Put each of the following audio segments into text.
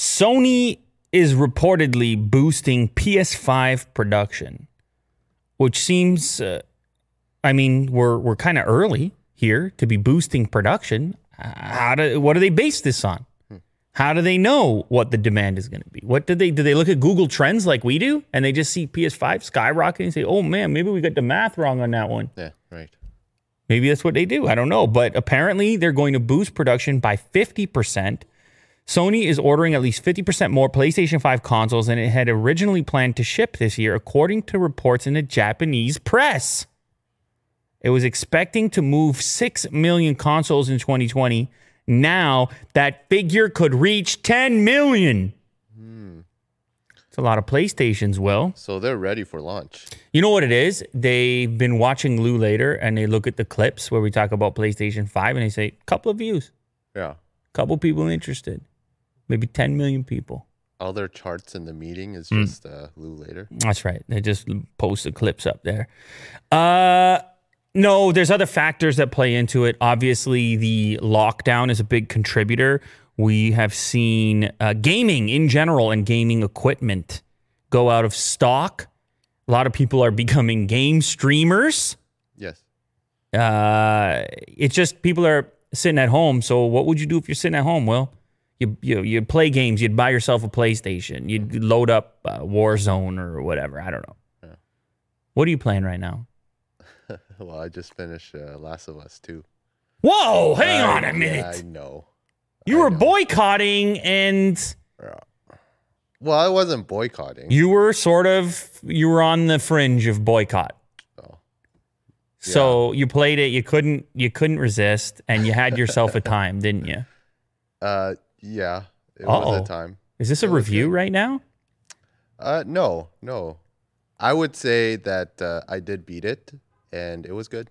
Sony is reportedly boosting PS5 production, which seems, uh, I mean, we're we're kind of early here to be boosting production. How do what do they base this on? How do they know what the demand is going to be? What do they do? They look at Google Trends like we do, and they just see PS5 skyrocketing and say, "Oh man, maybe we got the math wrong on that one." Yeah, right. Maybe that's what they do. I don't know. But apparently, they're going to boost production by 50%. Sony is ordering at least 50% more PlayStation 5 consoles than it had originally planned to ship this year, according to reports in the Japanese press. It was expecting to move 6 million consoles in 2020. Now that figure could reach 10 million. Hmm. It's a lot of PlayStations, Will. So they're ready for launch. You know what it is? They've been watching Lew Later and they look at the clips where we talk about PlayStation 5 and they say, couple of views, Yeah. couple people interested, maybe 10 million people. All their charts in the meeting is Hmm. just uh, Lew Later. That's right. They just post the clips up there. Uh, no, there's other factors that play into it. Obviously, the lockdown is a big contributor. We have seen uh, gaming in general and gaming equipment go out of stock. A lot of people are becoming game streamers. Yes. uh, it's just people are sitting at home. So what would you do if you're sitting at home? Well, you you you play games. You'd buy yourself a PlayStation. You'd load up uh, Warzone or whatever. I don't know. What are you playing right now? Well, I just finished uh, Last of Us 2. Whoa! Hang I- on a minute. Yeah, I know. you I were know. boycotting, and Well, I wasn't boycotting. you were sort of you were on the fringe of boycott. Oh. So you played it. You couldn't you couldn't resist, and you had yourself a time, didn't you? Uh, yeah. It was Uh-oh. a time. Is this a It review right now? Uh, no, no. I would say that uh, I did beat it, and it was good.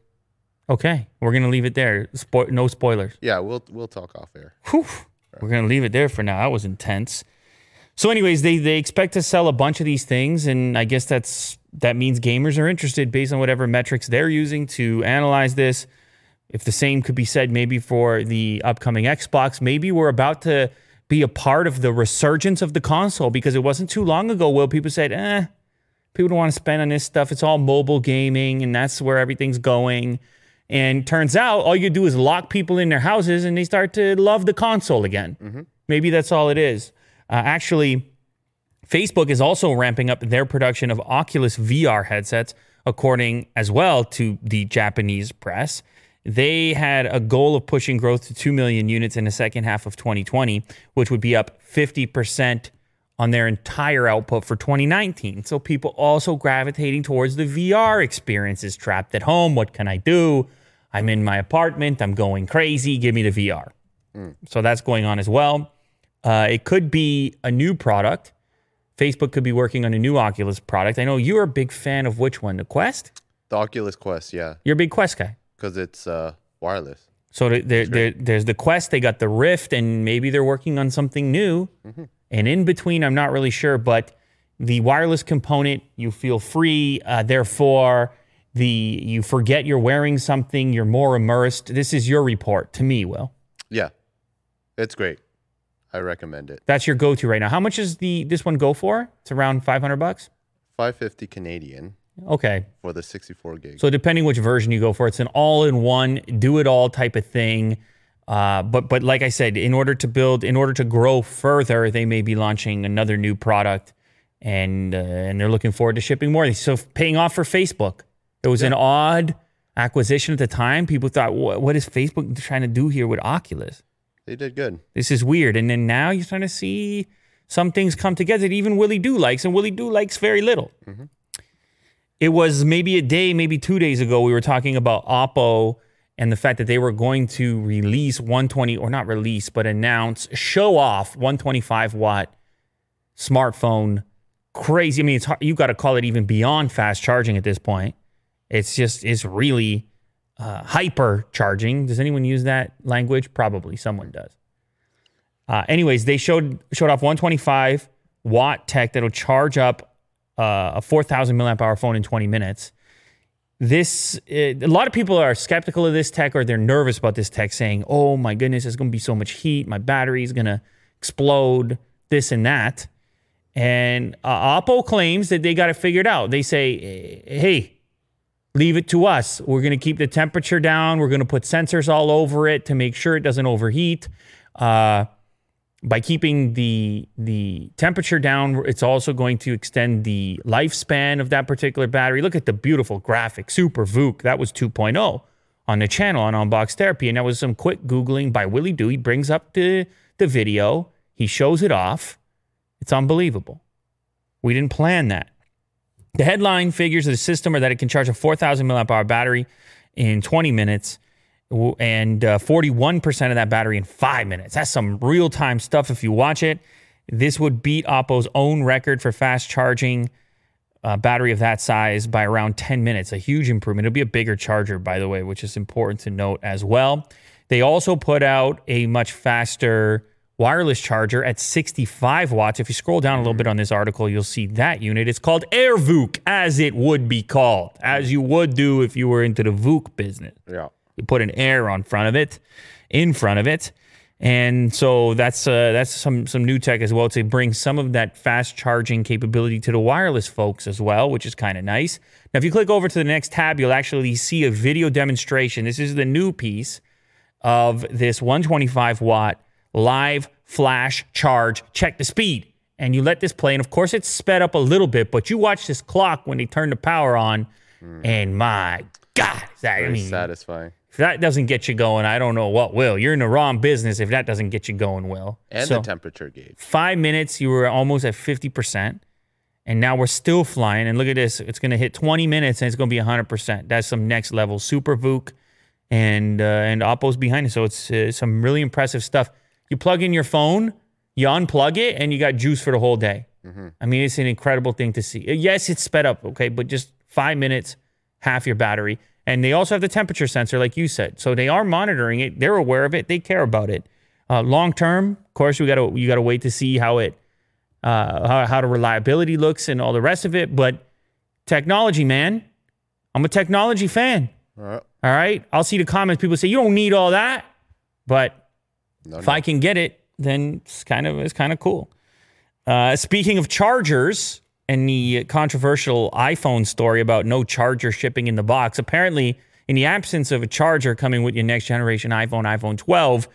Okay, we're gonna leave it there. Spo- no spoilers. Yeah, we'll we'll talk off air. Whew. We're gonna leave it there for now. That was intense. So, anyways, they they expect to sell a bunch of these things, and I guess that's that means gamers are interested based on whatever metrics they're using to analyze this. If the same could be said maybe for the upcoming Xbox, maybe we're about to be a part of the resurgence of the console because it wasn't too long ago. Will people said, "Eh, people don't want to spend on this stuff. It's all mobile gaming, and that's where everything's going." And turns out all you do is lock people in their houses and they start to love the console again. Maybe that's all it is. Uh, actually, Facebook is also ramping up their production of Oculus VR headsets, according as well to the Japanese press. They had a goal of pushing growth to 2 million units in the second half of 2020, which would be up 50% on their entire output for 2019. So people also gravitating towards the VR experiences trapped at home. What can I do? I'm in my apartment. I'm going crazy. Give me the VR. So that's going on as well. Uh, it could be a new product. Facebook could be working on a new Oculus product. I know you're a big fan of which one? The Quest? The Oculus Quest, yeah, You're a big Quest guy. Because it's uh, wireless. So there, there, there, there's the Quest, they got the Rift, and maybe they're working on something new. And in between, I'm not really sure, but the wireless component, you feel free. Uh, therefore, the you forget you're wearing something, you're more immersed. This is your report to me, Will. Yeah, it's great. I recommend it. That's your go-to right now. How much is the this one go for? It's around 500 bucks. 550 Canadian Okay, for the 64 gig. So depending which version you go for, it's an all-in-one, do-it-all type of thing. Uh, but but like I said, in order to build, in order to grow further, they may be launching another new product, and uh, and they're looking forward to shipping more. So paying off for Facebook. It was an odd acquisition at the time. People thought, what, what is Facebook trying to do here with Oculus? they did good. This is weird. And then now you're starting to see some things come together that even Willie Do likes, and Willie Do likes very little. It was maybe a day, maybe two days ago, we were talking about Oppo and the fact that they were going to release 120, or not release, but announce, show off 125 watt smartphone. Crazy. I mean, it's hard, you got to call it even beyond fast charging at this point. It's just, it's really uh, hyper charging. Does anyone use that language? Probably someone does. Uh, anyways, they showed showed off 125 watt tech that'll charge up uh, a 4,000 milliamp hour phone in 20 minutes. This uh, a lot of people are skeptical of this tech or they're nervous about this tech, saying, "Oh my goodness, it's going to be so much heat. My battery is going to explode." this and that. And uh, Oppo claims that they got it figured out. They say, hey, leave it to us. We're going to keep the temperature down. We're going to put sensors all over it to make sure it doesn't overheat. Uh, by keeping the the temperature down, it's also going to extend the lifespan of that particular battery. Look at the beautiful graphic, Super VOOC. That was 2.0 on the channel on Unbox Therapy, and that was some quick googling by Willie. He brings up the the video, he shows it off. It's unbelievable. We didn't plan that. The headline figures of the system are that it can charge a 4,000 milliamp hour battery in 20 minutes and uh, 41% of that battery in five minutes. That's some real time stuff if you watch it. This would beat Oppo's own record for fast charging uh, battery of that size by around 10 minutes. A huge improvement. It'll be a bigger charger, by the way, which is important to note as well. They also put out a much faster wireless charger at 65 watts. If you scroll down a little bit on this article, you'll see that unit. It's called AirVOOC, as it would be called, as you would do if you were into the VOOC business. Yeah. You put an air on front of it, in front of it. And so that's uh, that's some some new tech as well to bring some of that fast charging capability to the wireless folks as well, which is kind of nice. Now, if you click over to the next tab, you'll actually see a video demonstration. This is the new piece of this 125 watt live flash charge. Check the speed, and you let this play. And of course, it's sped up a little bit, but you watch this clock when they turn the power on, mm. and my God, that I mean, satisfying. If that doesn't get you going, I don't know what will. You're in the wrong business if that doesn't get you going, well. And so, the temperature gauge. Five minutes, you were almost at 50%. And now we're still flying. And look at this. It's going to hit 20 minutes and it's going to be 100%. That's some next level Super VOOC. And, uh, and Oppo's behind it. So it's uh, some really impressive stuff. You plug in your phone, you unplug it, and you got juice for the whole day. Mm-hmm. I mean, it's an incredible thing to see. Yes, it's sped up, okay, but just five minutes, half your battery. And they also have the temperature sensor, like you said. So they are monitoring it. They're aware of it. They care about it. Uh, long term, of course, we got to you got to wait to see how it uh, how, how the reliability looks and all the rest of it. But technology, man, I'm a technology fan. All right. All right. I'll see the comments. People say you don't need all that, but no, if no. I can get it, then it's kind of it's kind of cool. Uh, speaking of chargers, and the controversial iPhone story about no charger shipping in the box. Apparently, in the absence of a charger coming with your next generation iPhone, iPhone 12,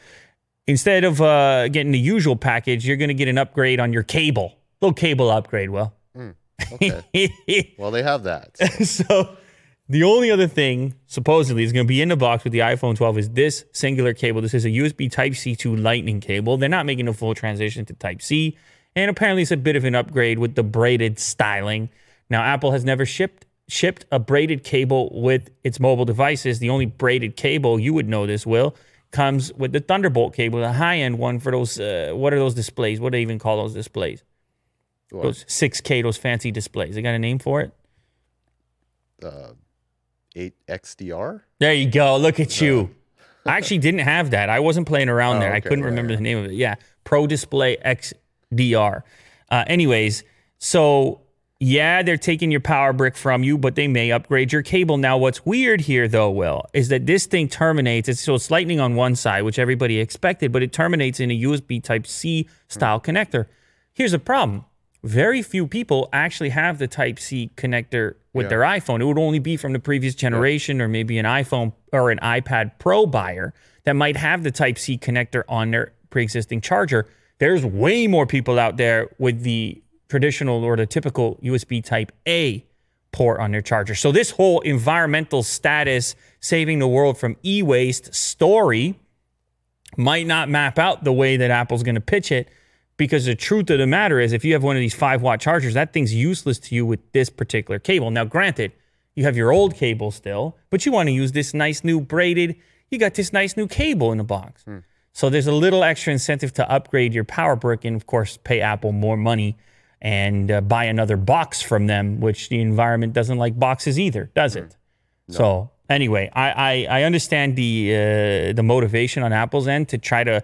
instead of uh, getting the usual package, you're going to get an upgrade on your cable. Little cable upgrade, Well, Mm, okay. well, they have that. So. so. the only other thing supposedly is going to be in the box with the iPhone 12 is this singular cable. This is a USB Type C to Lightning cable. They're not making a full transition to Type C. And apparently it's a bit of an upgrade with the braided styling. Now, Apple has never shipped shipped a braided cable with its mobile devices. The only braided cable, you would know this, Will, comes with the Thunderbolt cable, the high end one for those. Uh, what are those displays? What do they even call those displays? What? Those 6K, those fancy displays. They got a name for it? Uh, 8XDR? There you go. Look at you. I actually didn't have that. I wasn't playing around oh, there. Okay, I couldn't remember the name of it. Yeah. Pro Display X DR. Uh, anyways, so yeah, they're taking your power brick from you, but they may upgrade your cable. Now, what's weird here, though, Will, is that this thing terminates. It's, so it's lightning on one side, which everybody expected, but it terminates in a USB Type C style mm. connector. Here's a problem very few people actually have the Type C connector with yeah. their iPhone. It would only be from the previous generation yeah. or maybe an iPhone or an iPad Pro buyer that might have the Type C connector on their pre existing charger. There's way more people out there with the traditional or the typical USB type A port on their charger. So this whole environmental status saving the world from e-waste story might not map out the way that Apple's going to pitch it because the truth of the matter is if you have one of these 5 watt chargers that thing's useless to you with this particular cable. Now granted, you have your old cable still, but you want to use this nice new braided, you got this nice new cable in the box. Hmm. So there's a little extra incentive to upgrade your power brick and, of course, pay Apple more money and uh, buy another box from them, which the environment doesn't like boxes either, does it? No. So anyway, I, I, I understand the uh, the motivation on Apple's end to try to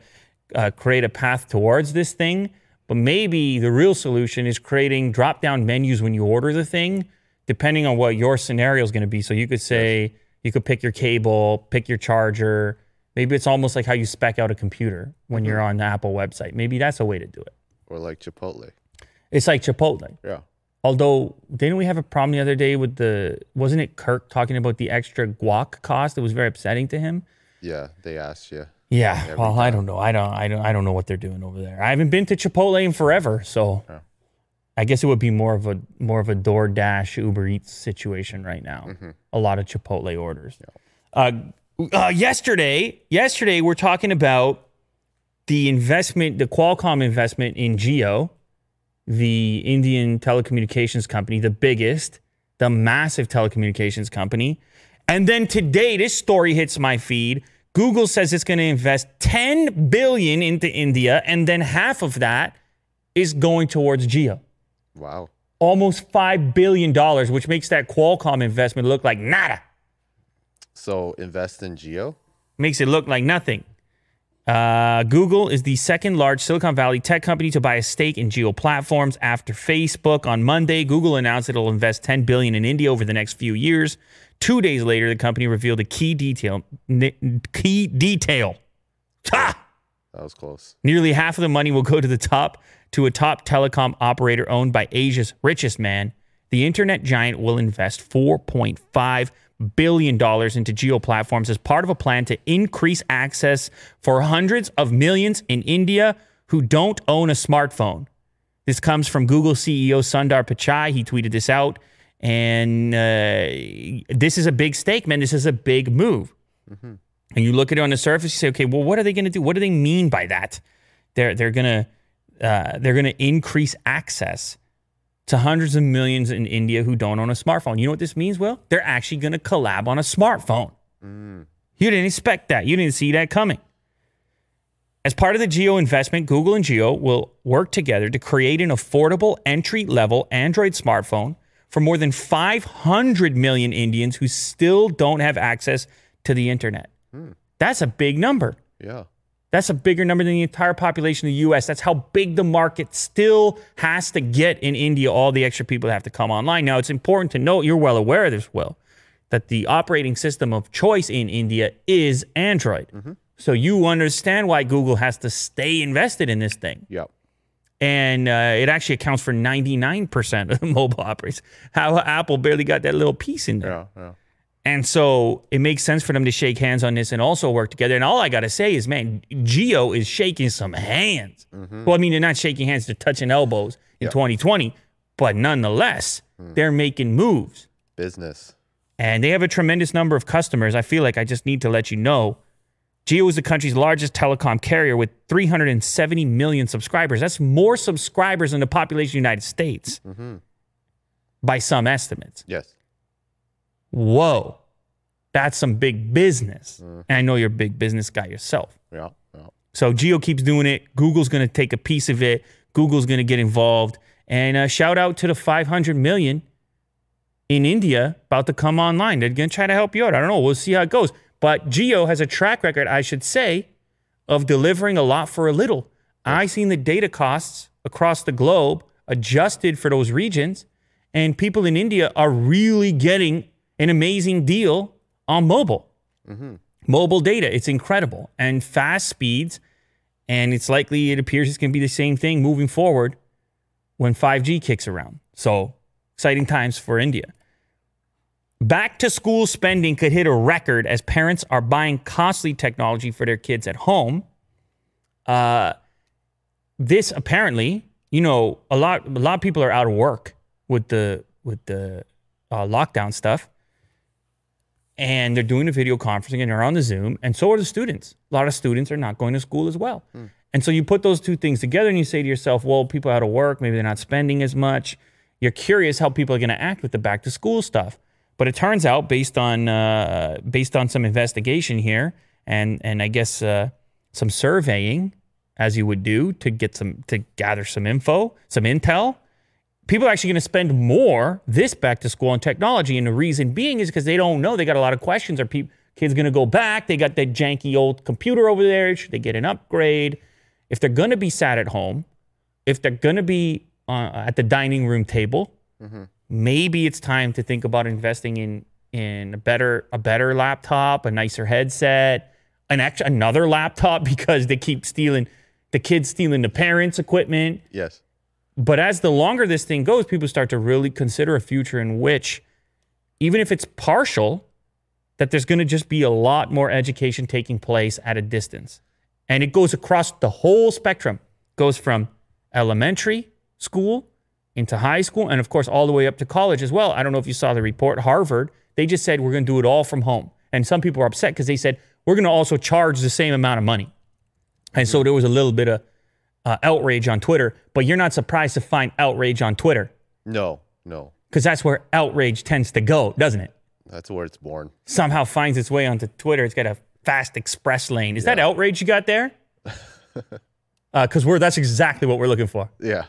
uh, create a path towards this thing, but maybe the real solution is creating drop down menus when you order the thing, depending on what your scenario is going to be. So you could say yes. you could pick your cable, pick your charger Maybe it's almost like how you spec out a computer when mm-hmm. you're on the Apple website. Maybe that's a way to do it. or like Chipotle. It's like Chipotle. Yeah. Although, didn't we have a problem the other day with the? Wasn't it Kirk talking about the extra guac cost? It was very upsetting to him. Yeah, they asked you. Yeah. Well, I don't know. I don't. I don't. I don't know what they're doing over there. I haven't been to Chipotle in forever, so Yeah. I guess it would be more of a more of a DoorDash Uber Eats situation right now. A lot of Chipotle orders. Uh, uh, yesterday, yesterday we're talking about the investment, the Qualcomm investment in Jio, the Indian telecommunications company, the biggest, the massive telecommunications company. And then today, this story hits my feed. Google says it's going to invest 10 billion into India, and then half of that is going towards Jio. Wow. Almost $5 billion, which makes that Qualcomm investment look like nada. So invest in Jio. Makes it look like nothing. Uh, Google is the second large Silicon Valley tech company to buy a stake in Jio Platforms after Facebook. On Monday, Google announced it'll invest 10 billion in India over the next few years. Two days later, the company revealed a key detail. n- Key detail. Ha! That was close. Nearly half of the money will go to the top to a top telecom operator owned by Asia's richest man. The internet giant will invest 4.5 billion dollars into Jio Platforms as part of a plan to increase access for hundreds of millions in India who don't own a smartphone. This comes from Google CEO Sundar Pichai. He tweeted this out, and uh, this is a big stake, man. This is a big move. And you look at it on the surface, you say, okay, well, what are they going to do? What do they mean by that? They're they're gonna uh, they're gonna increase access to hundreds of millions in India who don't own a smartphone. You know what this means, Will? They're actually going to collab on a smartphone. Mm. You didn't expect that. You didn't see that coming. As part of the Jio investment, Google and Jio will work together to create an affordable entry level Android smartphone for more than 500 million Indians who still don't have access to the internet. Hmm. That's a big number. Yeah. That's a bigger number than the entire population of the US. That's how big the market still has to get in India, all the extra people that have to come online. Now, it's important to note, you're well aware of this, Will, that the operating system of choice in India is Android. So you understand why Google has to stay invested in this thing. Yep. And uh, it actually accounts for 99% of the mobile operators. How Apple barely got that little piece in there. Yeah. Yeah. And so it makes sense for them to shake hands on this and also work together. And all I got to say is, man, Jio is shaking some hands. Mm-hmm. Well, I mean, they're not shaking hands, they're touching elbows in Yeah. 2020, but nonetheless, mm. they're making moves. Business. And they have a tremendous number of customers. I feel like I just need to let you know Jio is the country's largest telecom carrier with 370 million subscribers. That's more subscribers than the population of the United States mm-hmm. by some estimates Yes. Whoa, that's some big business. And I know you're a big business guy yourself. Yeah. Yeah. So Jio keeps doing it. Google's going to take a piece of it. Google's going to get involved. And uh, shout out to the 500 million in India about to come online. They're going to try to help you out. I don't know. We'll see how it goes. But Jio has a track record, I should say, of delivering a lot for a little. I've seen the data costs across the globe adjusted for those regions, and people in India are really getting an amazing deal on mobile. Mobile data, it's incredible and fast speeds, and it's likely it appears it's going to be the same thing moving forward when 5G kicks around. So exciting times for India. Back to school spending could hit a record as parents are buying costly technology for their kids at home. Uh, this apparently, you know, a lot a lot of people are out of work with the with the uh, lockdown stuff, and they're doing the video conferencing and they're on the Zoom, and so are the students. A lot of students are not going to school as well, and so you put those two things together and you say to yourself, well, people are out of work, maybe they're not spending as much. You're curious how people are going to act with the back to school stuff. But it turns out, based on uh, based on some investigation here, and and I guess uh, some surveying, as you would do to get some to gather some info, some intel, people are actually going to spend more this back to school on technology. And the reason being is because they don't know. They got a lot of questions. Are people kids going to go back? They got that janky old computer over there. Should they get an upgrade? If they're going to be sat at home, if they're going to be uh, at the dining room table, maybe it's time to think about investing in in a better a better laptop, a nicer headset, an extra another laptop because they keep stealing the kids stealing the parents' equipment. Yes. But as the longer this thing goes, people start to really consider a future in which, even if it's partial, that there's going to just be a lot more education taking place at a distance. And it goes across the whole spectrum. Goes from elementary school into high school and of course all the way up to college as well. I don't know if you saw the report Harvard, they just said we're going to do it all from home. And some people are upset because they said we're going to also charge the same amount of money. And so there was a little bit of uh, outrage on Twitter, but you're not surprised to find outrage on Twitter No, no. because that's where outrage tends to go, doesn't it? That's where it's born. Somehow finds its way onto Twitter. It's got a fast express lane. Is that outrage you got there? Because we're that's exactly what we're looking for. Yeah.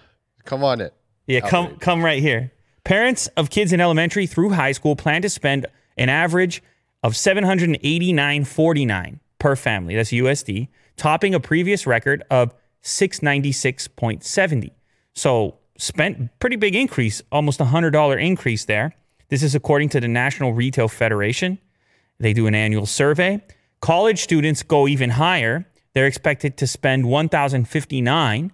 Come on it. Yeah, come come right here. Parents of kids in elementary through high school plan to spend an average of 789.49 per family. That's USD, topping a previous record of 696.70. So spent pretty big increase, almost a hundred dollar increase there. This is according to the National Retail Federation. They do an annual survey. College students go even higher. They're expected to spend 1,059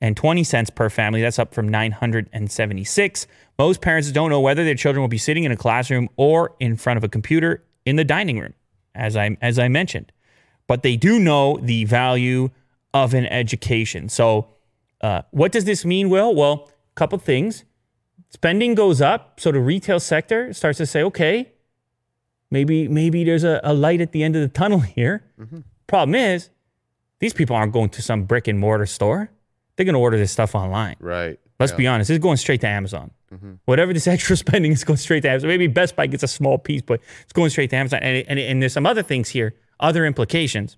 and 20 cents per family. That's up from 976. Most parents don't know whether their children will be sitting in a classroom or in front of a computer in the dining room, as I as I mentioned. But they do know the value of an education. So, uh, what does this mean, Will? Well, a couple things. Spending goes up, so the retail sector starts to say, okay, maybe maybe there's a, a light at the end of the tunnel here. Problem is, these people aren't going to some brick and mortar store. They're going to order this stuff online. Right. Let's be honest, it's going straight to Amazon. Whatever this extra spending is going straight to Amazon. Maybe Best Buy gets a small piece, but it's going straight to Amazon. And, and, and there's some other things here, other implications.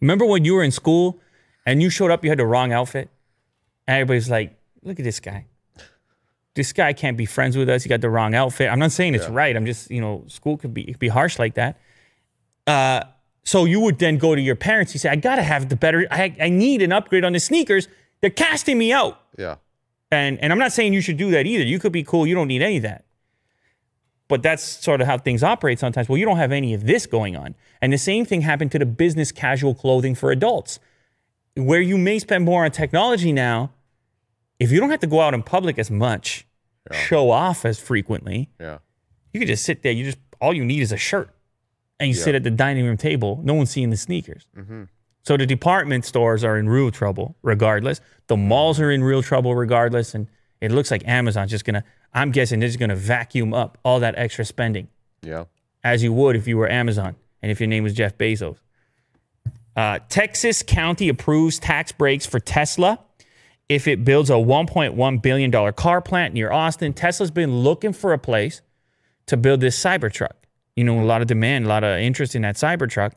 Remember when you were in school and you showed up, you had the wrong outfit? And everybody's like, look at this guy. This guy can't be friends with us. He got the wrong outfit. I'm not saying it's right. I'm just, you know, school could be it could be harsh like that. Uh, so you would then go to your parents. You say, I gotta have the better. I, I need an upgrade on the sneakers. They're casting me out. Yeah. And and I'm not saying you should do that either. You could be cool. You don't need any of that. But that's sort of how things operate sometimes. Well, you don't have any of this going on. And the same thing happened to the business casual clothing for adults, where you may spend more on technology now. If you don't have to go out in public as much, show off as frequently, Yeah. you could just sit there. You just all you need is a shirt, and you sit at the dining room table. No one's seeing the sneakers. Mm-hmm. So the department stores are in real trouble, regardless. The malls mm-hmm. are in real trouble, regardless. And it looks like Amazon's just gonna. I'm guessing this is gonna vacuum up all that extra spending, Yeah. as you would if you were Amazon and if your name was Jeff Bezos. Uh, Texas County approves tax breaks for Tesla if it builds a 1.1 billion dollar car plant near Austin. Tesla's been looking for a place to build this Cybertruck. You know, a lot of demand, a lot of interest in that Cybertruck.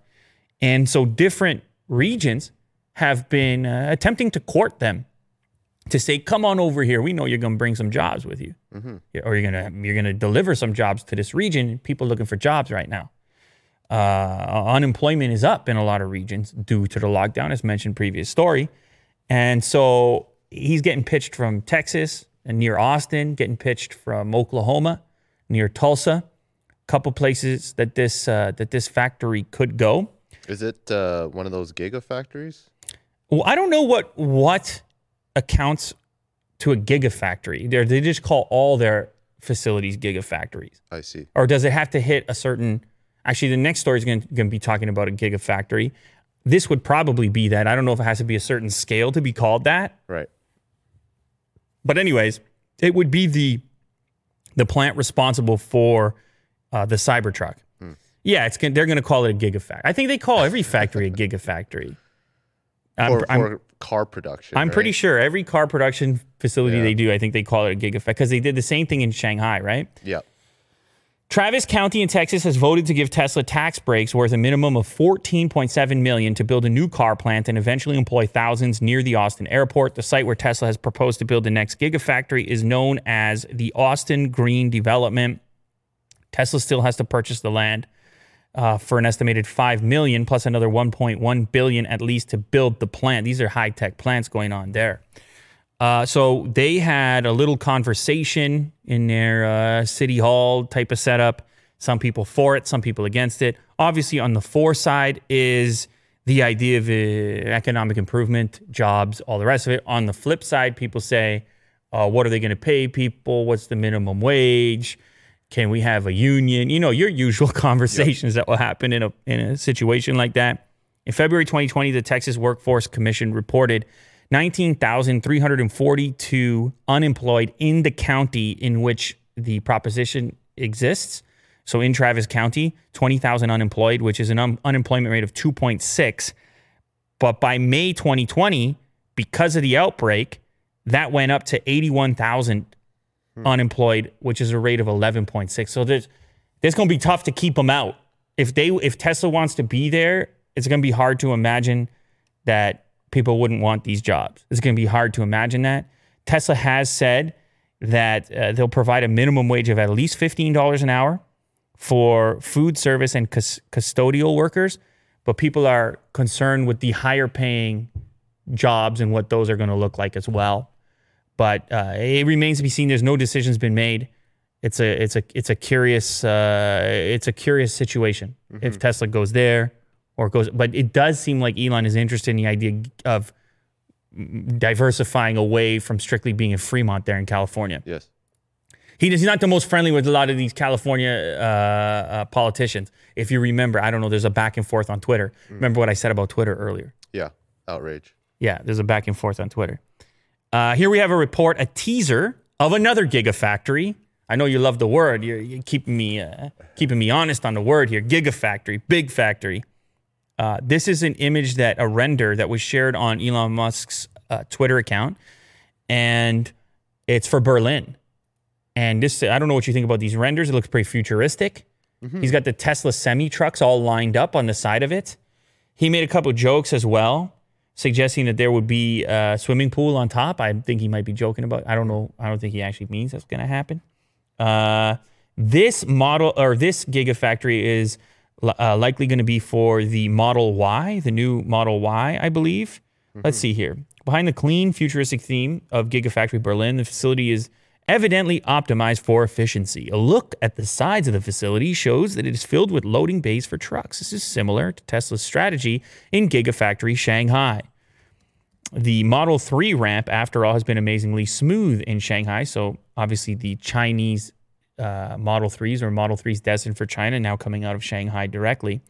And so different regions have been uh, attempting to court them to say, "Come on over here. We know you're going to bring some jobs with you, Yeah, or you're going to you're going to deliver some jobs to this region. People looking for jobs right now. Uh, unemployment is up in a lot of regions due to the lockdown, as mentioned previous story, and so he's getting pitched from Texas and near Austin, getting pitched from Oklahoma, near Tulsa, a couple places that this uh, that this factory could go. Is it uh, one of those gigafactories? Well, I don't know what what accounts to a gigafactory. They they just call all their facilities gigafactories, I see. or does it have to hit a certain? Actually, the next story is going to be talking about a gigafactory. This would probably be that. I don't know if it has to be a certain scale to be called that. Right. But anyways, it would be the the plant responsible for uh, the Cybertruck. Yeah, it's they're going to call it a gigafactory. I think they call every factory a gigafactory. I'm, For, for car production. I'm pretty sure every car production facility Yeah. they do, I think they call it a gigafactory because they did the same thing in Shanghai, right? Yeah. Travis County in Texas has voted to give Tesla tax breaks worth a minimum of 14.7 million to build a new car plant and eventually employ thousands near the Austin airport. The site where Tesla has proposed to build the next gigafactory is known as the Austin Green Development. Tesla still has to purchase the land uh, for an estimated 5 million plus another 1.1 billion at least to build the plant. These are high-tech plants going on there. Uh, so they had a little conversation in their uh, city hall type of setup. Some people for it, some people against it. Obviously, on the for side is the idea of uh, economic improvement, jobs, all the rest of it. On the flip side, people say, uh, what are they going to pay people? What's the minimum wage? Can we have a union? You know, your usual conversations that will happen in a, in a situation like that. In February 2020, the Texas Workforce Commission reported 19,342 unemployed in the county in which the proposition exists. So in Travis County, 20,000 unemployed, which is an un- unemployment rate of 2.6. But by May 2020, because of the outbreak, that went up to 81,000 unemployed, which is a rate of 11.6. So there's there's going to be tough to keep them out. If they if Tesla wants to be there, it's going to be hard to imagine that people wouldn't want these jobs. It's going to be hard to imagine that. Tesla has said that uh, they'll provide a minimum wage of at least $15 an hour for food service and cus- custodial workers, but people are concerned with the higher paying jobs and what those are going to look like as well. But uh, it remains to be seen. There's no decisions been made. It's a it's a it's a curious uh, it's a curious situation if Tesla goes there or goes. But it does seem like Elon is interested in the idea of diversifying away from strictly being in Fremont there in California. Yes. He, he's not the most friendly with a lot of these California uh, uh, politicians. If you remember, I don't know, there's a back and forth on Twitter. Remember what I said about Twitter earlier? Yeah. Outrage. Yeah, there's a back and forth on Twitter. Uh, here we have a report, a teaser of another gigafactory. I know you love the word. You're, you're keeping me uh, keeping me honest on the word here. Gigafactory, big factory. Uh, this is an image that a render that was shared on Elon Musk's uh, Twitter account, and it's for Berlin. And this, I don't know what you think about these renders. It looks pretty futuristic. He's got the Tesla semi trucks all lined up on the side of it. He made a couple jokes as well, suggesting that there would be a swimming pool on top. I think he might be joking about. I don't know. I don't think he actually means that's going to happen. Uh, this model or this gigafactory is uh, likely going to be for the Model Y, the new Model Y, I believe. Let's see here. Behind the clean, futuristic theme of Gigafactory Berlin, the facility is evidently optimized for efficiency. A look at the sides of the facility shows that it is filled with loading bays for trucks. This is similar to Tesla's strategy in Gigafactory Shanghai. The Model 3 ramp, after all, has been amazingly smooth in Shanghai. So, obviously, the Chinese uh, Model 3s or Model 3s destined for China now coming out of Shanghai directly.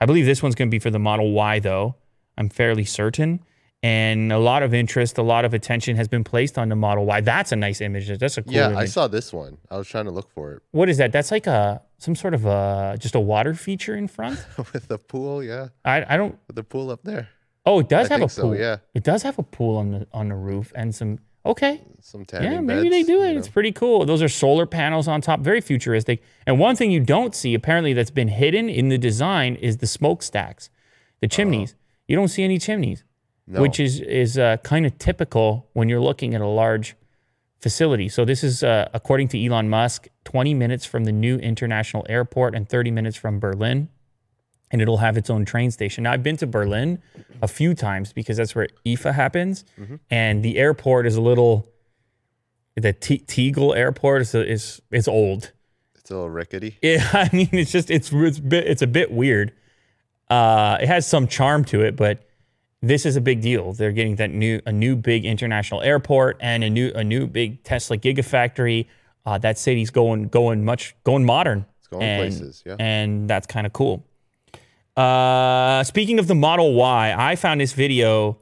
I believe this one's going to be for the Model Y, though. I'm fairly certain. And a lot of interest, a lot of attention has been placed on the Model Y. That's a nice image. That's a cool Yeah, image. I saw this one. I was trying to look for it What is that? That's like a some sort of a just a water feature in front. with the pool. Yeah, I, I don't. with the pool up there. Oh, it does I have a think so, pool. yeah. it does have a pool on the on the roof and some. Okay, Some tanning yeah, maybe they beds, do you it. know. It's pretty cool. Those are solar panels on top, very futuristic. And one thing you don't see, apparently, that's been hidden in the design is the smokestacks, the uh-huh. chimneys. You don't see any chimneys, No. which is is uh, kind of typical when you're looking at a large facility. So this is, uh, according to Elon Musk, 20 minutes from the new international airport and 30 minutes from Berlin. And it'll have its own train station. Now, I've been to Berlin a few times because that's where IFA happens. And the airport is a little, the T- Tegel airport is, is, is old. It's a little rickety. Yeah, I mean, it's just it's it's bit it's a bit weird. Uh, it has some charm to it, but this is a big deal. They're getting that new a new big international airport and a new a new big Tesla gigafactory. Uh, that city's going going much going modern. It's going and, places, yeah. and that's kind of cool. Uh, speaking of the Model Y, I found this video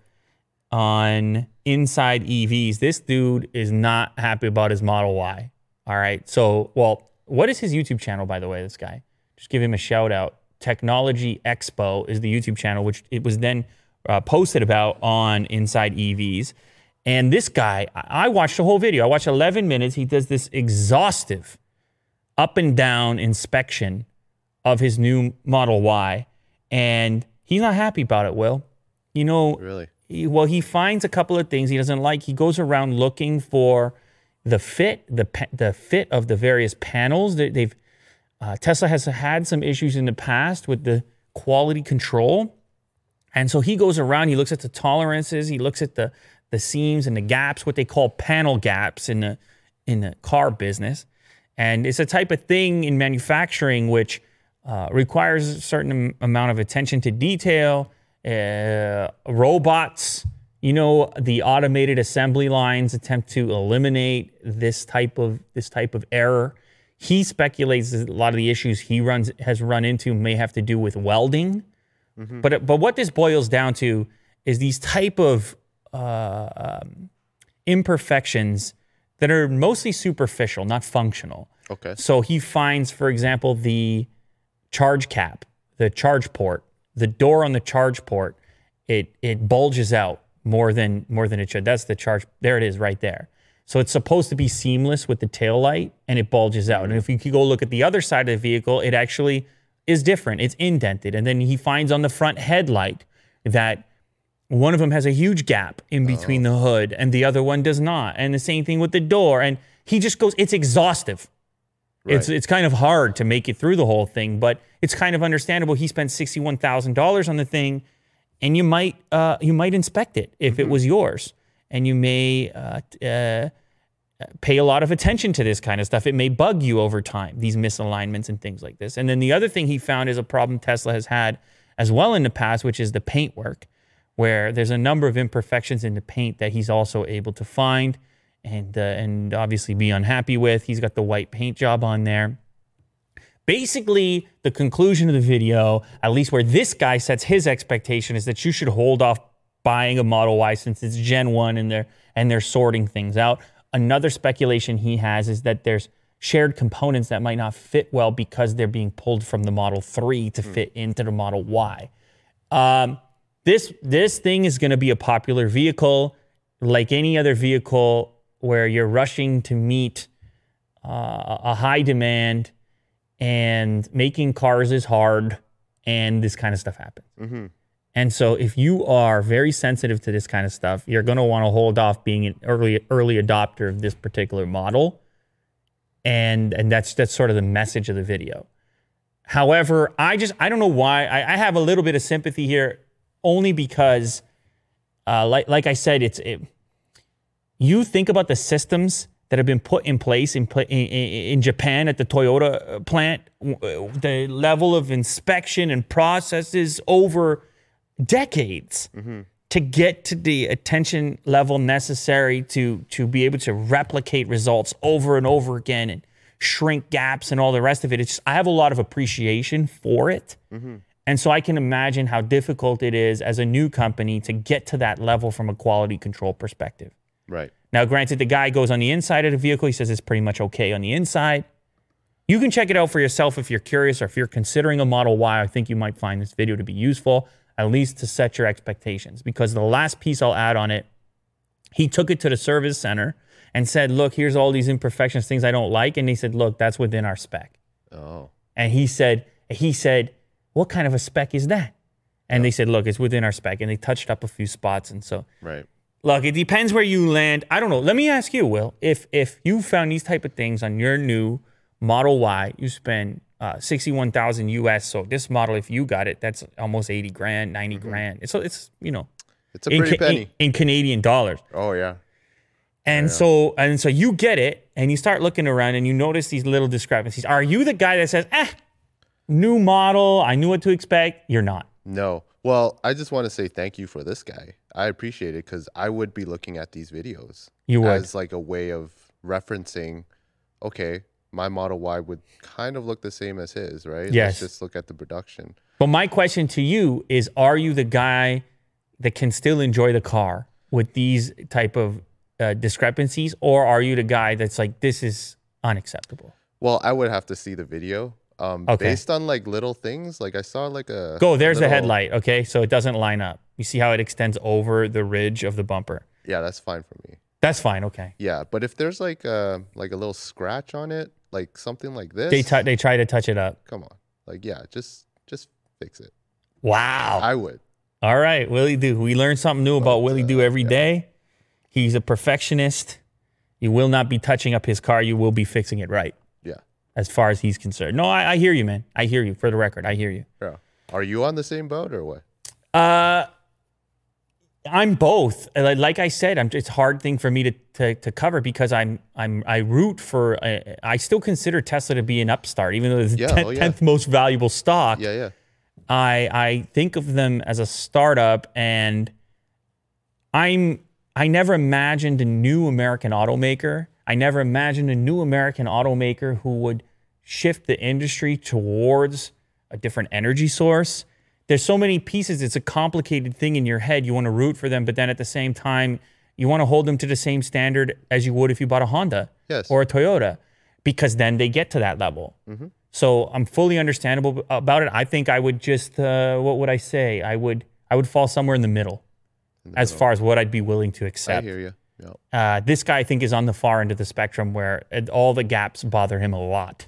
on Inside EVs. This dude is not happy about his Model Y. All right. So, well, what is his YouTube channel, by the way? This guy, just give him a shout out. Technology Expo is the YouTube channel, which it was then uh, posted about on Inside EVs. And this guy, I watched the whole video. I watched 11 minutes. He does this exhaustive up and down inspection of his new Model Y. And he's not happy about it, Will. You know, Really? he- well, he finds a couple of things he doesn't like. He goes around looking for the fit, the the fit of the various panels. They, they've uh, Tesla has had some issues in the past with the quality control, and so he goes around. He looks at the tolerances. He looks at the the seams and the gaps, what they call panel gaps in the in the car business. And it's a type of thing in manufacturing which uh, requires a certain amount of attention to detail uh, robots. You know, the automated assembly lines attempt to eliminate this type of this type of error. He speculates that a lot of the issues he runs has run into may have to do with welding. But but what this boils down to is these type of uh, um, imperfections that are mostly superficial, not functional. Okay. So he finds, for example, the charge cap, the charge port, the door on the charge port, it it bulges out more than more than it should. That's the charge. There it is, right there. So it's supposed to be seamless with the tail light, and it bulges out. And if you could go look at the other side of the vehicle, it actually is different. It's indented. And then he finds on the front headlight that one of them has a huge gap in between the hood and the other one does not. And the same thing with the door. And he just goes, it's exhaustive. It's Right. it's kind of hard to make it through the whole thing, but it's kind of understandable. He spent sixty one thousand dollars on the thing, and you might uh, you might inspect it if it was yours, and you may uh, uh, pay a lot of attention to this kind of stuff. It may bug you over time, these misalignments and things like this. And then the other thing he found is a problem Tesla has had as well in the past, which is the paint work, where there's a number of imperfections in the paint that he's also able to find and uh, and obviously be unhappy with. He's got the white paint job on there. Basically, the conclusion of the video, at least where this guy sets his expectation, is that you should hold off buying a Model Y since it's Gen 1 and they're and they're sorting things out. Another speculation he has is that there's shared components that might not fit well because they're being pulled from the Model 3 to fit into the Model Y. Um, this this thing is going to be a popular vehicle, like any other vehicle where you're rushing to meet uh, a high demand, and making cars is hard, and this kind of stuff happens. And so, if you are very sensitive to this kind of stuff, you're going to want to hold off being an early early adopter of this particular model, and and that's that's sort of the message of the video. However, I just I don't know why I, I have a little bit of sympathy here, only because, uh, like like I said, it's it, you think about the systems that have been put in place in, in, in in Japan at the Toyota plant, the level of inspection and processes over decades mm-hmm. to get to the attention level necessary to to be able to replicate results over and over again and shrink gaps and all the rest of it. It's just, I have a lot of appreciation for it. Mm-hmm. And so I can imagine how difficult it is as a new company to get to that level from a quality control perspective. Right. Now, granted, the guy goes on the inside of the vehicle. He says it's pretty much okay on the inside. You can check it out for yourself if you're curious or if you're considering a Model Y. I think you might find this video to be useful, at least to set your expectations. Because the last piece I'll add on it, he took it to the service center and said, Look, here's all these imperfections, things I don't like. And they said, Look, that's within our spec. Oh. And he said, he said, what kind of a spec is that? And they said, look, it's within our spec. And they touched up a few spots. And so, Right. look, it depends where you land. I don't know. Let me ask you, Will, if if you found these type of things on your new Model Y, you spend uh, sixty-one thousand US. So this model, if you got it, that's almost eighty grand, 90 grand. So it's you know It's a in, pretty Ca- penny. in, in Canadian dollars. oh yeah. And so and so you get it and you start looking around and you notice these little discrepancies. Are you the guy that says, "Eh, new model, I knew what to expect." You're not. No. Well, I just want to say thank you for this guy. I appreciate it because I would be looking at these videos You would. as like a way of referencing. Okay, my Model Y would kind of look the same as his, right? Yes. Let's just look at the production. But my question to you is are you the guy that can still enjoy the car with these type of uh, discrepancies or are you the guy that's like this is unacceptable? Well, I would have to see the video. Um, Okay. Based on like little things, like I saw like a Go, there's the little- headlight, okay? So it doesn't line up. You see how it extends over the ridge of the bumper. Yeah, that's fine for me. That's fine, okay. Yeah, but if there's like a like a little scratch on it, like something like this, They t- they try to touch it up. come on, like yeah, just just fix it. Wow. I would. All right, Willie Do. We learn something new about Willie Do every day. He's a perfectionist. You will not be touching up his car. You will be fixing it right, Yeah. as far as he's concerned. No, I, I hear you, man. I hear you. For the record, I hear you. Yeah. Are you on the same boat or what? Uh, I'm both. Like I said, I'm, it's a hard thing for me to, to, to cover because I'm I'm I root for. Uh, I still consider Tesla to be an upstart, even though it's the Yeah, tenth, oh, yeah. most valuable stock. Yeah, yeah. I I think of them as a startup, and I'm I never imagined a new American automaker. I never imagined a new American automaker who would shift the industry towards a different energy source. There's so many pieces. It's a complicated thing in your head. You want to root for them, but then at the same time, you want to hold them to the same standard as you would if you bought a Honda Yes. or a Toyota, because then they get to that level. So I'm fully understandable about it. I think I would just, uh, what would I say? I would, I would fall somewhere in the middle, as far as what I'd be willing to accept. I hear you. Yeah. Uh, this guy, I think, is on the far end of the spectrum where all the gaps bother him a lot.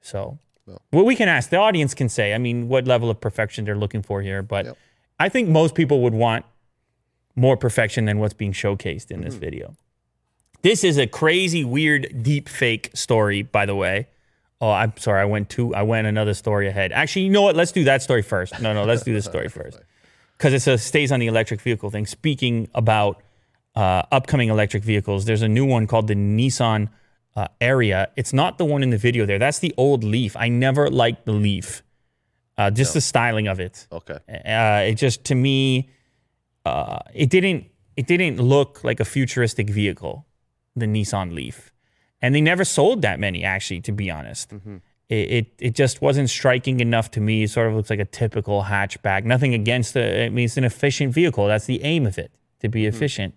So, Well. what we can ask, the audience can say, I mean, what level of perfection they're looking for here. But Yep. I think most people would want more perfection than what's being showcased in this video. This is a crazy, weird, deep fake story, by the way. Oh, I'm sorry. I went too. I went another story ahead. Actually, you know what? Let's do that story first. No, no, let's do this story first because it stays on the electric vehicle thing. Speaking about uh, upcoming electric vehicles, there's a new one called the Nissan uh, Ariya. It's not the one in the video there. That's the old Leaf. I never liked the Leaf. Uh, just the styling of it. Okay. Uh, it just to me, uh, it didn't it didn't look like a futuristic vehicle, the Nissan Leaf, and they never sold that many actually. To be honest, it, it it just wasn't striking enough to me. It sort of looks like a typical hatchback. Nothing against the. I mean, it's an efficient vehicle. That's the aim of it to be efficient.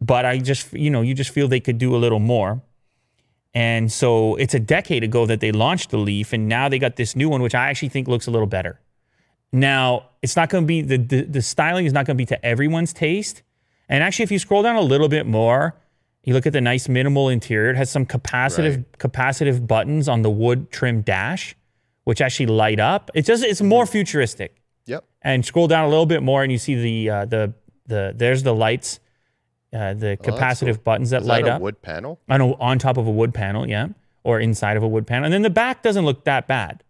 But I just you know you just feel they could do a little more. And so it's a decade ago that they launched the Leaf, and now they got this new one, which I actually think looks a little better. Now, it's not going to be the, the the styling is not going to be to everyone's taste. And actually, if you scroll down a little bit more, you look at the nice minimal interior. It has some capacitive capacitive buttons on the wood trim dash, which actually light up. It's just it's more futuristic. Yep. And scroll down a little bit more, and you see the uh, the the there's the lights, uh, the capacitive buttons that Is light that a up wood panel? on a, on top of a wood panel, yeah, or inside of a wood panel. And then the back doesn't look that bad.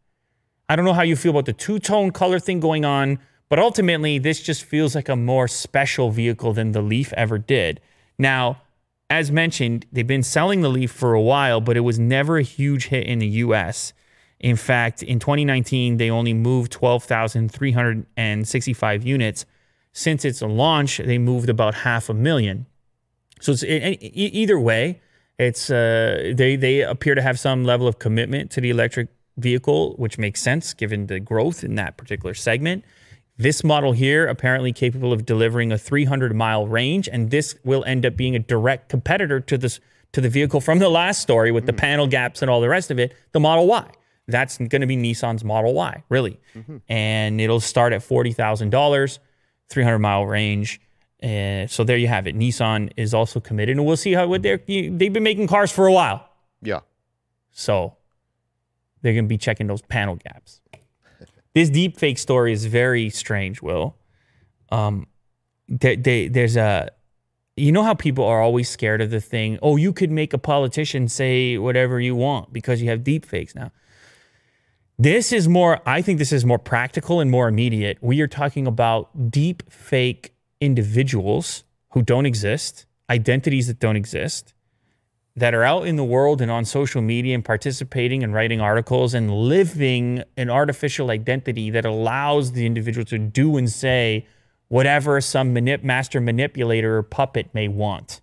I don't know how you feel about the two tone color thing going on, but ultimately this just feels like a more special vehicle than the Leaf ever did. Now, as mentioned, they've been selling the Leaf for a while, but it was never a huge hit in the US. In fact, in 2019, they only moved 12,365 units. Since its launch, they moved about half a million. So it's e- e- either way, it's uh, they they appear to have some level of commitment to the electric vehicle, which makes sense given the growth in that particular segment. This model here apparently capable of delivering a 300 mile range, and this will end up being a direct competitor to this to the vehicle from the last story with the panel gaps and all the rest of it, the Model Y. That's going to be Nissan's Model Y, really, and it'll start at forty thousand dollars, 300 mile range. Uh, so there you have it. Nissan is also committed, and we'll see how what they're they've been making cars for a while. Yeah. So they're going to be checking those panel gaps. this deep fake story is very strange, Will. Um, they, they, there's a, you know how people are always scared of the thing. Oh, you could make a politician say whatever you want because you have deep fakes now. This is more, I think this is more practical and more immediate. We are talking about deep fake individuals who don't exist, identities that don't exist, that are out in the world and on social media and participating and writing articles and living an artificial identity that allows the individual to do and say whatever some manip- master manipulator or puppet may want.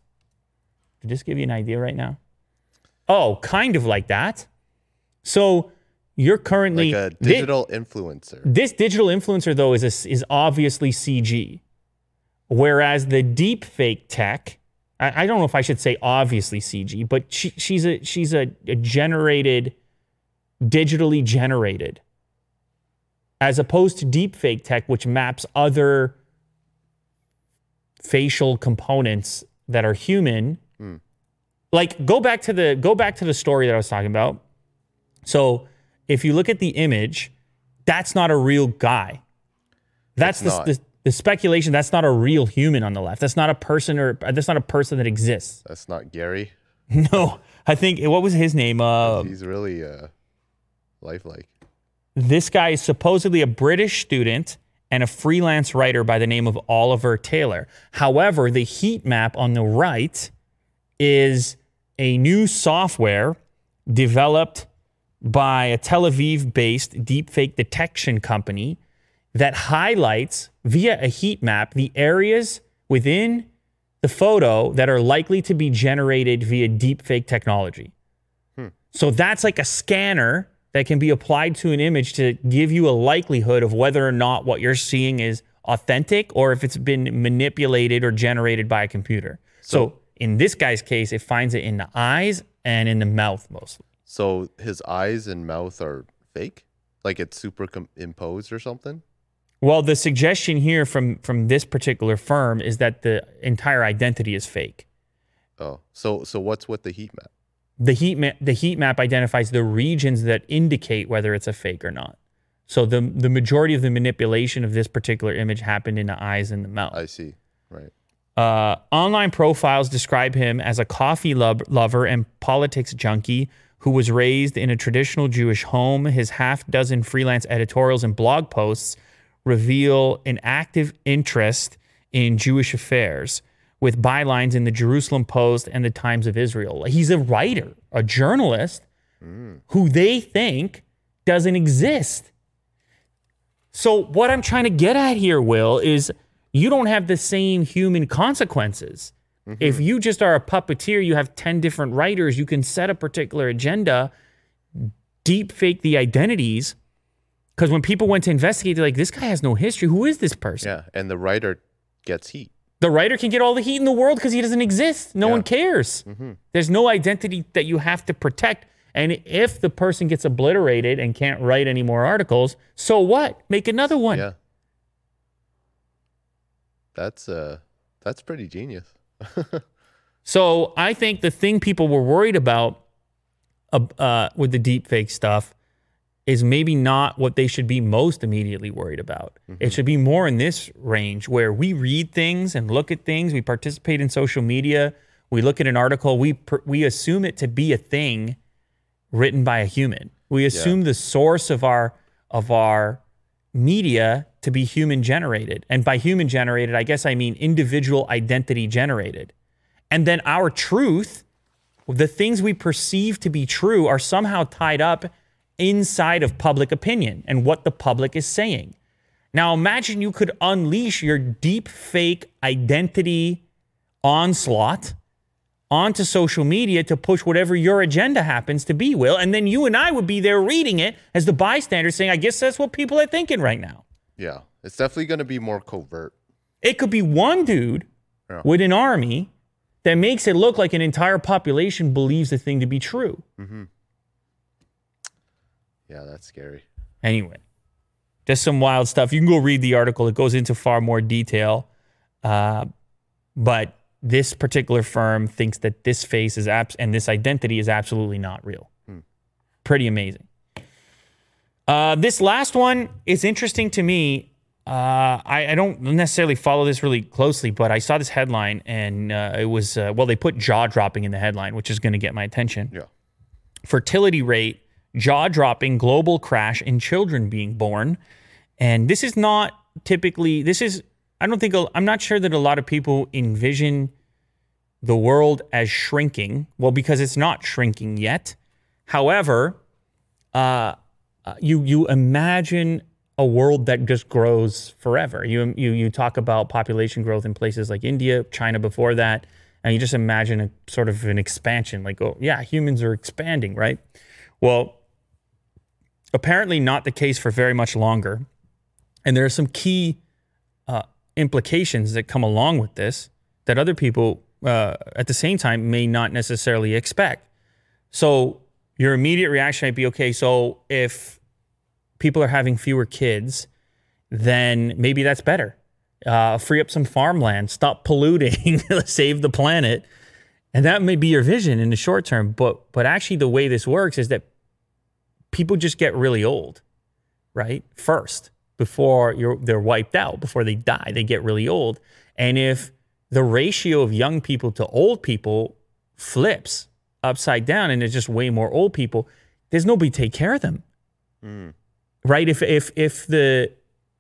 Did this give you an idea right now? Oh, kind of like that. So you're currently Like a thi- digital influencer. this digital influencer though is a, is obviously CG, whereas the deep fake tech, I, I don't know if I should say obviously CG, but she, she's a she's a, a generated, digitally generated, as opposed to deep fake tech, which maps other facial components that are human. Hmm. Like go back to the go back to the story that I was talking about. So if you look at the image, that's not a real guy. That's the, not. the, the speculation. That's not a real human on the left. That's not a person or that's not a person that exists. That's not Gary. No, I think what was his name? Uh, He's really uh, lifelike. this guy is supposedly a British student and a freelance writer by the name of Oliver Taylor. However, the heat map on the right is a new software developed by a Tel Aviv based deepfake detection company that highlights via a heat map the areas within the photo that are likely to be generated via deepfake technology. Hmm. So that's like a scanner that can be applied to an image to give you a likelihood of whether or not what you're seeing is authentic or if it's been manipulated or generated by a computer. So, in this guy's case, it finds it in the eyes and in the mouth mostly. So his eyes and mouth are fake, like it's superimposed or something. Well, the suggestion here from from this particular firm is that the entire identity is fake. Oh, so so what's with the heat map? The heat map the heat map identifies the regions that indicate whether it's a fake or not. So the the majority of the manipulation of this particular image happened in the eyes and the mouth. I see. Right. Uh, online profiles describe him as a coffee lo- lover and politics junkie who was raised in a traditional Jewish home. His half dozen freelance editorials and blog posts reveal an active interest in Jewish affairs with bylines in the Jerusalem Post and the Times of Israel. He's a writer, a journalist who they think doesn't exist. So, what I'm trying to get at here, Will, is you don't have the same human consequences. Mm-hmm. If you just are a puppeteer, you have 10 different writers, you can set a particular agenda, deep fake the identities. Because when people went to investigate, they're like, this guy has no history. Who is this person? Yeah, and the writer gets heat. The writer can get all the heat in the world because he doesn't exist. No Yeah. one cares. There's no identity that you have to protect. And if the person gets obliterated and can't write any more articles, so what? Make another one. Yeah. That's uh that's pretty genius. So I think the thing people were worried about uh, uh, with the deepfake stuff is maybe not what they should be most immediately worried about. It mm-hmm. should be more in this range where we read things and look at things. We participate in social media. We look at an article. We per- we assume it to be a thing written by a human. We assume the source of our of our media to be human generated. And by human generated, I guess I mean individual identity generated. And then our truth, the things we perceive to be true, are somehow tied up inside of public opinion and what the public is saying. Now, imagine you could unleash your deep fake identity onslaught onto social media to push whatever your agenda happens to be, Will. And then you and I would be there reading it as the bystander saying, I guess that's what people are thinking right now. Yeah. It's definitely gonna be more covert. It could be one dude Yeah. with an army that makes it look like an entire population believes the thing to be true. Mm-hmm. Yeah, that's scary. Anyway, just some wild stuff. You can go read the article, it goes into far more detail. Uh, but this particular firm thinks that this face is abs- and this identity is absolutely not real. Pretty amazing. Uh, this last one is interesting to me. Uh, I, I don't necessarily follow this really closely, but I saw this headline and uh, it was, uh, well, they put jaw dropping in the headline, which is going to get my attention Yeah. fertility rate, jaw dropping global crash in children being born. And this is not typically, this is, I don't think, I'm not sure that a lot of people envision the world as shrinking. Well, because it's not shrinking yet. However, uh, uh, you you imagine a world that just grows forever. You you you talk about population growth in places like India, China before that, and you just imagine a sort of an expansion. Like, oh yeah, humans are expanding, right? Well, apparently not the case for very much longer, and there are some key uh, implications that come along with this that other people uh, at the same time may not necessarily expect. So your immediate reaction might be okay, so if people are having fewer kids, then maybe that's better. Uh, free up some farmland, stop polluting, save the planet. And that may be your vision in the short term. But but actually the way this works is that people just get really old, right? First, before you're they're wiped out, before they die, they get really old. And if the ratio of young people to old people flips upside down and there's just way more old people, there's nobody to take care of them. Mm. Right? If if if the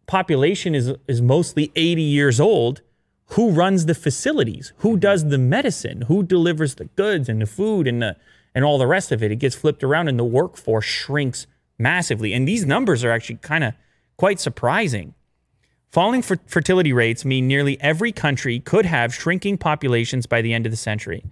population is is mostly 80 years old, who runs the facilities? Who mm-hmm. does the medicine? Who delivers the goods and the food and the and all the rest of it. It gets flipped around and the workforce shrinks massively. And these numbers are actually kind of quite surprising. Falling fer- fertility rates mean nearly every country could have shrinking populations by the end of the century.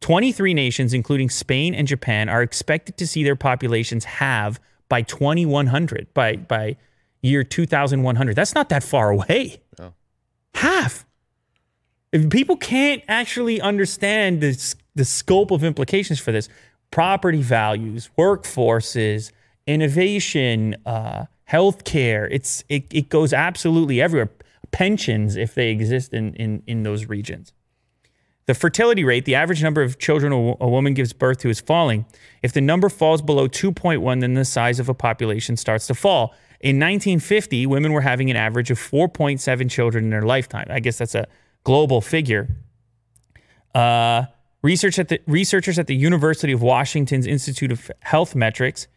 23 nations, including Spain and Japan, are expected to see their populations halve by 2100, by, by year 2100. That's not that far away. Half. If people can't actually understand this, the scope of implications for this, property values, workforces, innovation, uh, healthcare, it's it, it goes absolutely everywhere. Pensions, if they exist in, in, in those regions. The fertility rate, the average number of children a, woman gives birth to, is falling. If the number falls below 2.1, then the size of a population starts to fall. In 1950, women were having an average of 4.7 children in their lifetime. I guess that's a global figure. Uh, research at the, researchers at the University of Washington's Institute of Health Metrics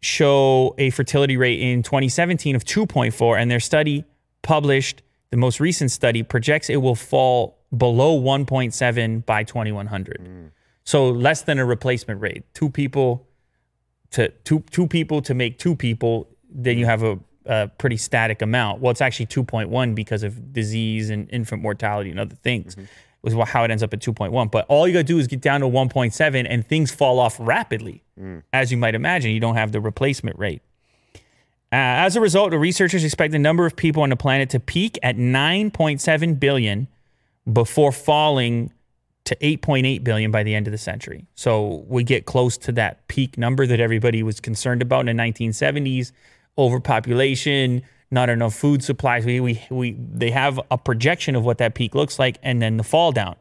show a fertility rate in 2017 of 2.4, and their study published, the most recent study, projects it will fall below 1.7 by 2100. Mm. So less than a replacement rate. Two people to two two people to make two people, then you mm. have a, a pretty static amount. Well, it's actually 2.1 because of disease and infant mortality and other things. Mm-hmm. Was how it ends up at 2.1. But all you got to do is get down to 1.7 and things fall off rapidly. As you might imagine, you don't have the replacement rate. Uh, as a result, the researchers expect the number of people on the planet to peak at 9.7 billion before falling to 8.8 billion by the end of the century. So we get close to that peak number that everybody was concerned about in the 1970s. Overpopulation, not enough food supplies. We, we, we, they have a projection of what that peak looks like and then the fall down.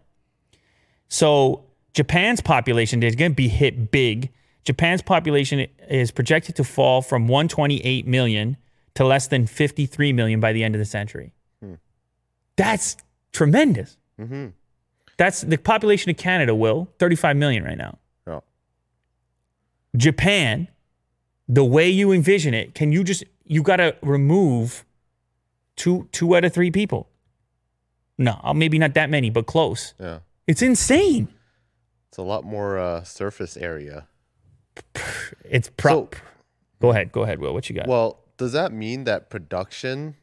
So Japan's population is going to be hit big. Japan's population is projected to fall from 128 million to less than 53 million by the end of the century. Hmm. That's tremendous. Mm-hmm. That's the population of Canada, Will, 35 million right now. Yeah. Japan, the way you envision it, can you just you got to remove two two out of three people? No, uh, maybe not that many, but close. Yeah. It's insane. It's a lot more uh, surface area. It's prop. go ahead, go ahead, Will. What you got? Well, does that mean that production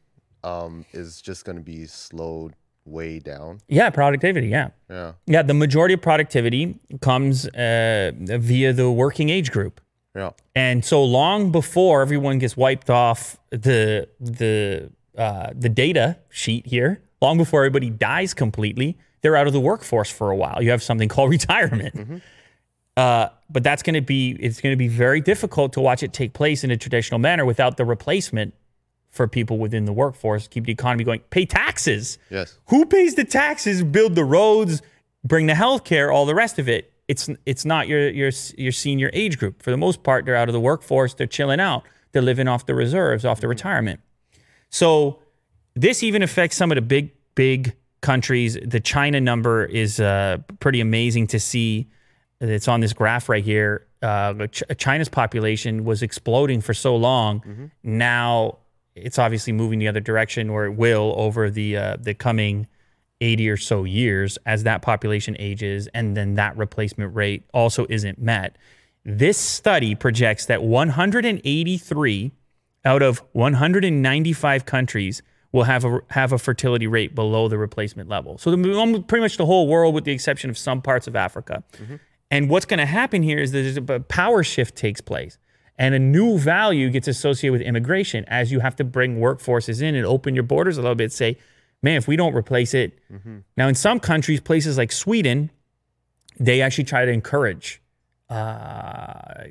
um, is just going to be slowed way down? yeah, productivity. Yeah, Yeah. yeah. The majority of productivity comes uh, via the working age group. Yeah. And so long before everyone gets wiped off the the uh, the data sheet here, long before everybody dies completely, they're out of the workforce for a while. You have something called retirement. Uh, but that's going to be it's going to be very difficult to watch it take place in a traditional manner without the replacement for people within the workforce. Keep the economy going. Pay taxes. Yes. Who pays the taxes? Build the roads, bring the health care, all the rest of it. It's it's not your your your senior age group. For the most part, they're out of the workforce. They're chilling out. They're living off the reserves, off the retirement. So this even affects some of the big big countries. The China number is uh, pretty amazing to see. It's on this graph right here. Uh, Ch- China's population was exploding for so long. Now it's obviously moving the other direction, or it will over the uh, the coming 80 or so years as that population ages, and then that replacement rate also isn't met. This study projects that 183 out of 195 countries will have a have a fertility rate below the replacement level. So the, pretty much the whole world, with the exception of some parts of Africa. Mm-hmm. And what's going to happen here is that a power shift takes place, and a new value gets associated with immigration as you have to bring workforces in and open your borders a little bit. Say, man, if we don't replace it, now in some countries, places like Sweden, they actually try to encourage, uh,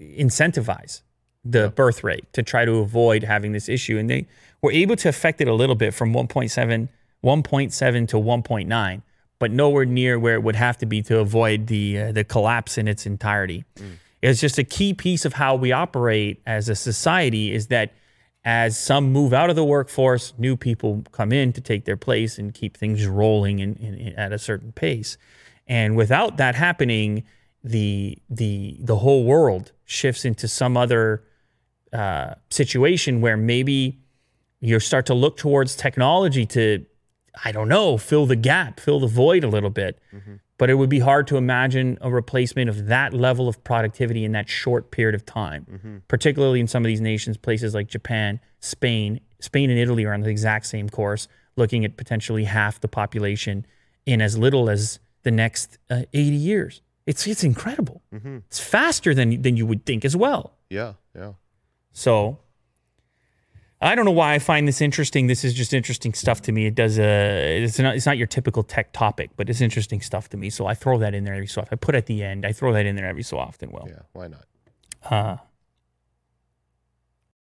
incentivize the birth rate to try to avoid having this issue. And they were able to affect it a little bit from 1.7, 1.7 to 1.9, but nowhere near where it would have to be to avoid the uh, the collapse in its entirety. It's just a key piece of how we operate as a society is that as some move out of the workforce, new people come in to take their place and keep things rolling in, in, in- at a certain pace. And without that happening, the the the whole world shifts into some other uh, situation where maybe you start to look towards technology to, I don't know, fill the gap, fill the void a little bit. But it would be hard to imagine a replacement of that level of productivity in that short period of time, particularly in some of these nations, places like Japan, Spain. Spain and Italy are on the exact same course, looking at potentially half the population in as little as the next uh, 80 years. It's, it's incredible. It's faster than, than you would think as well. Yeah, yeah. So I don't know why I find this interesting. This is just interesting stuff to me. It does uh it's not it's not your typical tech topic, but it's interesting stuff to me. So I throw that in there every so often. I put at the end. I throw that in there every so often. Well, Yeah, why not? uh,